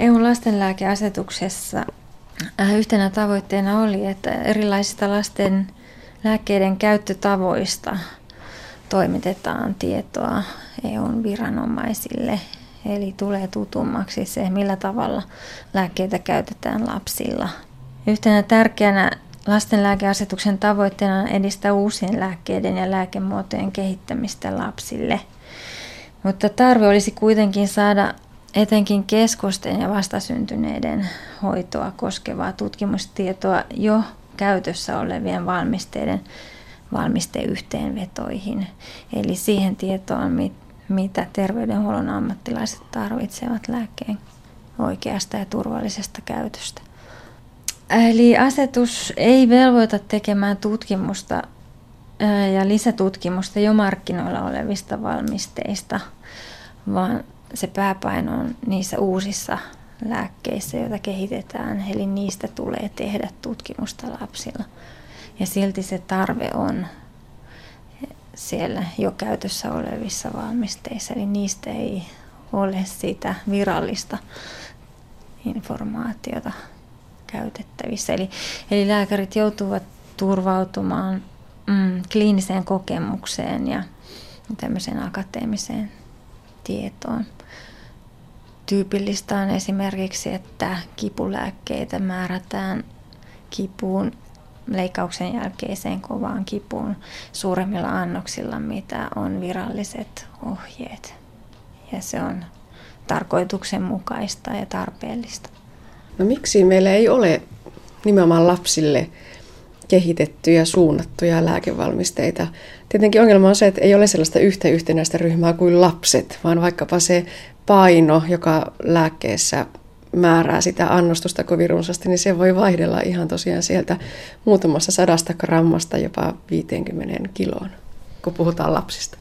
EUn lastenlääkeasetuksessa äh, yhtenä tavoitteena oli, että erilaisista lasten lääkkeiden käyttötavoista toimitetaan tietoa EUn viranomaisille. Eli tulee tutummaksi se, millä tavalla lääkkeitä käytetään lapsilla. Yhtenä tärkeänä lastenlääkeasetuksen tavoitteena on edistää uusien lääkkeiden ja lääkemuotojen kehittämistä lapsille. Mutta tarve olisi kuitenkin saada etenkin keskosten ja vastasyntyneiden hoitoa koskevaa tutkimustietoa jo käytössä olevien valmisteiden valmisteyhteenvetoihin. Eli siihen tietoon, mitä terveydenhuollon ammattilaiset tarvitsevat lääkkeen oikeasta ja turvallisesta käytöstä. Eli asetus ei velvoita tekemään tutkimusta ja lisätutkimusta jo markkinoilla olevista valmisteista, vaan se pääpaino on niissä uusissa lääkkeissä, joita kehitetään, eli niistä tulee tehdä tutkimusta lapsilla. Ja silti se tarve on siellä jo käytössä olevissa valmisteissa, eli niistä ei ole sitä virallista informaatiota käytettävissä. Eli, eli lääkärit joutuvat turvautumaan mm, kliiniseen kokemukseen ja tämmöiseen akateemiseen tietoon. Tyypillistä on esimerkiksi, että kipulääkkeitä määrätään kipuun leikkauksen jälkeiseen kovaan kipuun suuremmilla annoksilla, mitä on viralliset ohjeet. Ja se on tarkoituksenmukaista ja tarpeellista. No miksi meillä ei ole nimenomaan lapsille kehitettyjä, suunnattuja lääkevalmisteita? Tietenkin ongelma on se, että ei ole sellaista yhtä yhtenäistä ryhmää kuin lapset, vaan vaikkapa se paino, joka lääkkeessä määrää sitä annostusta kovin runsaasti, niin se voi vaihdella ihan tosiaan sieltä muutamassa sadasta grammasta jopa 50 kiloon, kun puhutaan lapsista.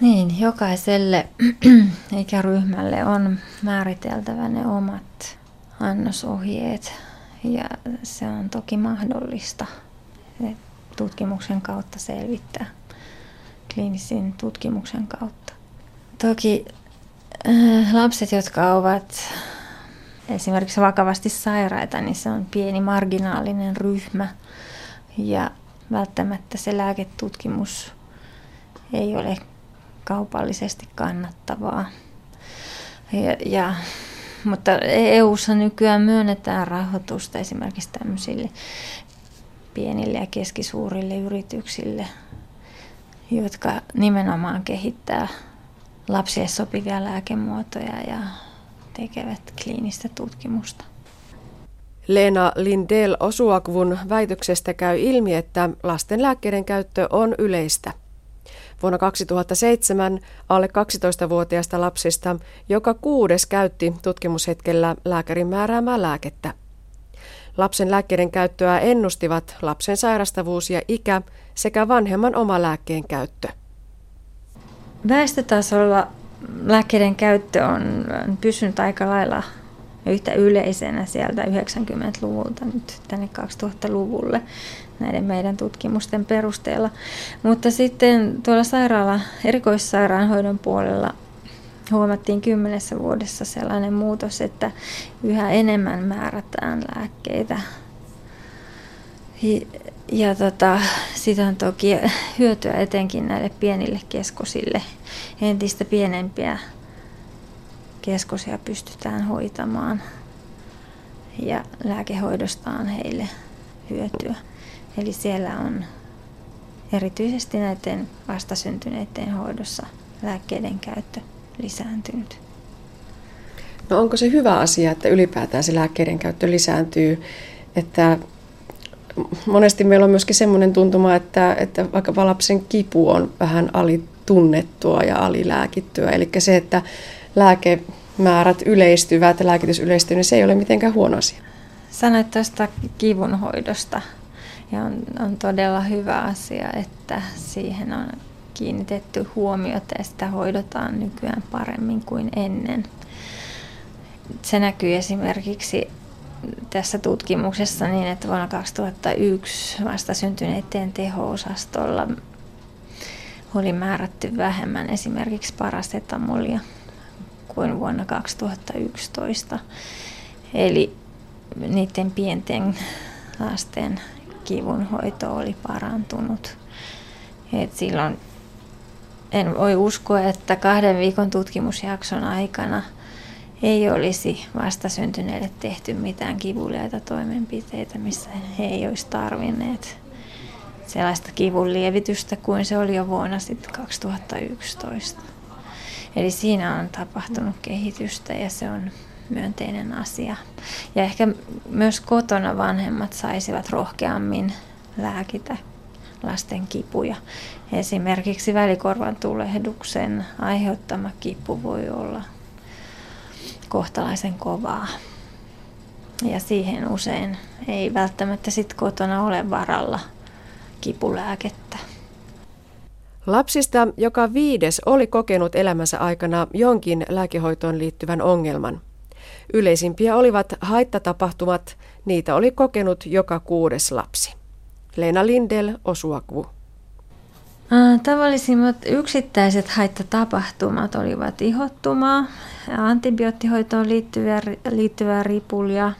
Niin, jokaiselle ikäryhmälle on määriteltävä ne omat annosohjeet ja se on toki mahdollista tutkimuksen kautta selvittää, kliinisen tutkimuksen kautta. Toki äh, lapset, jotka ovat esimerkiksi vakavasti sairaita, niin se on pieni marginaalinen ryhmä ja välttämättä se lääketutkimus ei ole kaupallisesti kannattavaa. Ja, ja, mutta EU-ssa nykyään myönnetään rahoitusta esimerkiksi tämmöisille pienille ja keskisuurille yrityksille, jotka nimenomaan kehittää lapsille sopivia lääkemuotoja ja tekevät kliinistä tutkimusta. Leena Lindell Osuakvun väitöksestä käy ilmi, että lasten lääkkeiden käyttö on yleistä. Vuonna 2007 alle 12-vuotiaista lapsista joka kuudes käytti tutkimushetkellä lääkärin määräämää lääkettä. Lapsen lääkkeiden käyttöä ennustivat lapsen sairastavuus ja ikä sekä vanhemman oma lääkkeen käyttö. Väestötasolla lääkkeiden käyttö on pysynyt aika lailla yhtä yleisenä sieltä 90-luvulta nyt tänne 2000-luvulle näiden meidän tutkimusten perusteella. Mutta sitten tuolla sairaala, erikoissairaanhoidon puolella huomattiin kymmenessä vuodessa sellainen muutos, että yhä enemmän määrätään lääkkeitä. Ja tota, siitä on toki hyötyä etenkin näille pienille keskosille. Entistä pienempiä keskosia pystytään hoitamaan ja lääkehoidosta on heille hyötyä. Eli siellä on erityisesti näiden vastasyntyneiden hoidossa lääkkeiden käyttö lisääntynyt. No onko se hyvä asia, että ylipäätään se lääkkeiden käyttö lisääntyy, että monesti meillä on myöskin semmoinen tuntuma, että, että vaikka lapsen kipu on vähän alitunnettua ja alilääkittyä. Eli se, että lääkemäärät yleistyvät ja lääkitys yleistyy, niin se ei ole mitenkään huono asia. Sanoit tuosta kivunhoidosta ja on, on todella hyvä asia, että siihen on kiinnitetty huomiota ja sitä hoidotaan nykyään paremmin kuin ennen. Se näkyy esimerkiksi tässä tutkimuksessa niin, että vuonna 2001 vasta syntyneiden teho-osastolla oli määrätty vähemmän esimerkiksi parastetamolia kuin vuonna 2011. Eli niiden pienten lasten kivunhoito oli parantunut. Et silloin en voi uskoa, että kahden viikon tutkimusjakson aikana ei olisi vastasyntyneille tehty mitään kivuliaita toimenpiteitä, missä he ei olisi tarvinneet sellaista kivun lievitystä kuin se oli jo vuonna sitten 2011. Eli siinä on tapahtunut kehitystä ja se on myönteinen asia. Ja ehkä myös kotona vanhemmat saisivat rohkeammin lääkitä lasten kipuja. Esimerkiksi välikorvan tulehduksen aiheuttama kipu voi olla kohtalaisen kovaa. Ja siihen usein ei välttämättä sit kotona ole varalla kipulääkettä. Lapsista joka viides oli kokenut elämänsä aikana jonkin lääkehoitoon liittyvän ongelman. Yleisimpiä olivat haittatapahtumat, niitä oli kokenut joka kuudes lapsi. Leena Lindel, Osuakvu. Tavallisimmat yksittäiset haittatapahtumat olivat ihottumaa, antibioottihoitoon liittyvää, liittyvää ripulia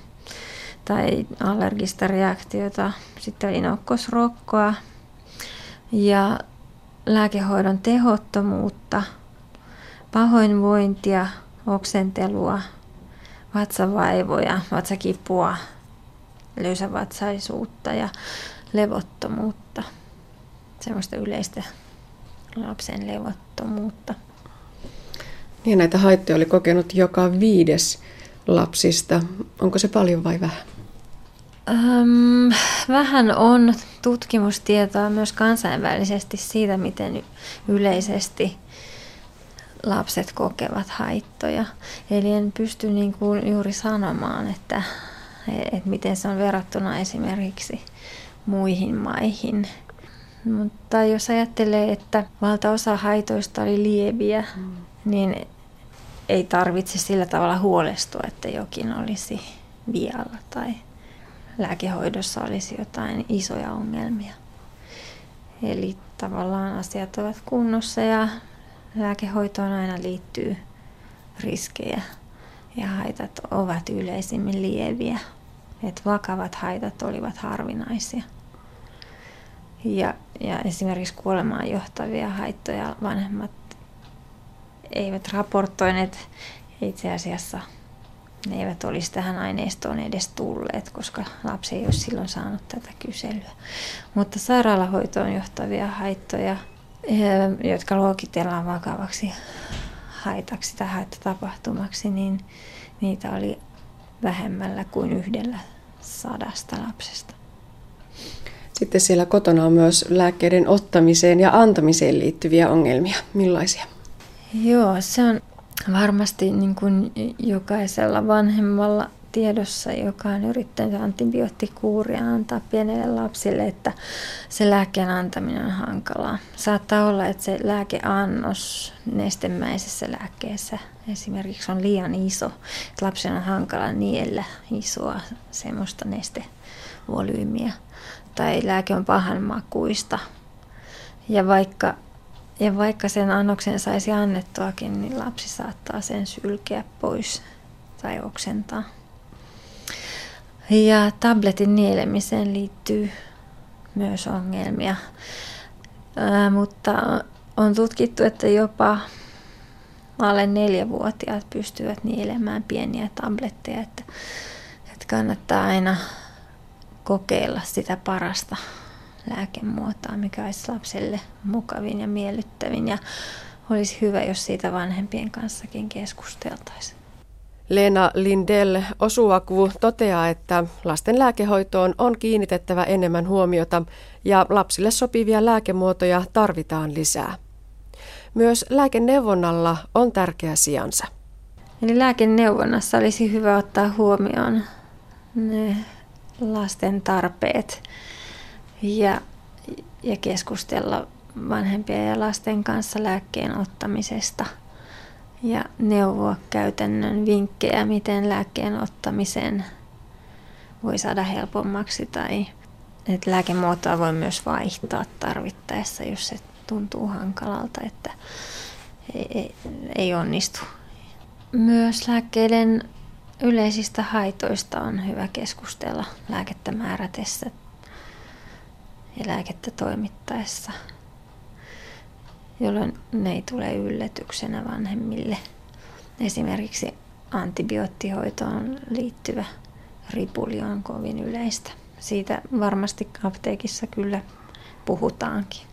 tai allergista reaktiota, sitten oli nokkosrokkoa ja lääkehoidon tehottomuutta, pahoinvointia, oksentelua, vatsavaivoja, vatsakipua, löysävatsaisuutta ja levottomuutta, semmoista yleistä lapsen levottomuutta. Niin näitä haittoja oli kokenut joka viides lapsista. Onko se paljon vai vähän? Öm, vähän on tutkimustietoa myös kansainvälisesti siitä, miten yleisesti lapset kokevat haittoja. Eli en pysty niin kuin juuri sanomaan, että, että miten se on verrattuna esimerkiksi muihin maihin. Mutta jos ajattelee, että valtaosa haitoista oli lieviä, mm. niin ei tarvitse sillä tavalla huolestua, että jokin olisi vialla tai lääkehoidossa olisi jotain isoja ongelmia. Eli tavallaan asiat ovat kunnossa ja lääkehoitoon aina liittyy riskejä ja haitat ovat yleisimmin lieviä. Et vakavat haitat olivat harvinaisia. Ja, ja esimerkiksi kuolemaan johtavia haittoja vanhemmat eivät raportoineet itse asiassa ne eivät olisi tähän aineistoon edes tulleet, koska lapsi ei olisi silloin saanut tätä kyselyä. Mutta sairaalahoitoon johtavia haittoja, eh, jotka luokitellaan vakavaksi haitaksi tai haittatapahtumaksi, niin niitä oli vähemmällä kuin yhdellä sadasta lapsesta. Sitten siellä kotona on myös lääkkeiden ottamiseen ja antamiseen liittyviä ongelmia. Millaisia? Joo, se on varmasti niin kuin jokaisella vanhemmalla tiedossa, joka on yrittänyt antibioottikuuria antaa pienelle lapsille, että se lääkkeen antaminen on hankalaa. Saattaa olla, että se lääkeannos nestemäisessä lääkkeessä esimerkiksi on liian iso, että lapsen on hankala niellä isoa semmoista nestevolyymiä. Tai lääke on pahan makuista. Ja vaikka ja vaikka sen annoksen saisi annettuakin, niin lapsi saattaa sen sylkeä pois tai oksentaa. Ja tabletin nielemiseen liittyy myös ongelmia, Ää, mutta on tutkittu, että jopa alle neljävuotiaat pystyvät nielemään pieniä tabletteja, että, että kannattaa aina kokeilla sitä parasta lääkemuotoa, mikä olisi lapselle mukavin ja miellyttävin ja olisi hyvä, jos siitä vanhempien kanssakin keskusteltaisiin. Leena Lindell Osuakvu toteaa, että lasten lääkehoitoon on kiinnitettävä enemmän huomiota ja lapsille sopivia lääkemuotoja tarvitaan lisää. Myös lääkeneuvonnalla on tärkeä sijansa. Eli lääkeneuvonnassa olisi hyvä ottaa huomioon ne lasten tarpeet ja, ja keskustella vanhempien ja lasten kanssa lääkkeen ottamisesta. Ja neuvoa käytännön vinkkejä, miten lääkkeen ottamisen voi saada helpommaksi tai että lääkemuotoa voi myös vaihtaa tarvittaessa, jos se tuntuu hankalalta, että ei, ei, ei onnistu. Myös lääkkeiden yleisistä haitoista on hyvä keskustella lääkettä määrätessä ja lääkettä toimittaessa, jolloin ne ei tule yllätyksenä vanhemmille. Esimerkiksi antibioottihoitoon liittyvä ripuli on kovin yleistä. Siitä varmasti apteekissa kyllä puhutaankin.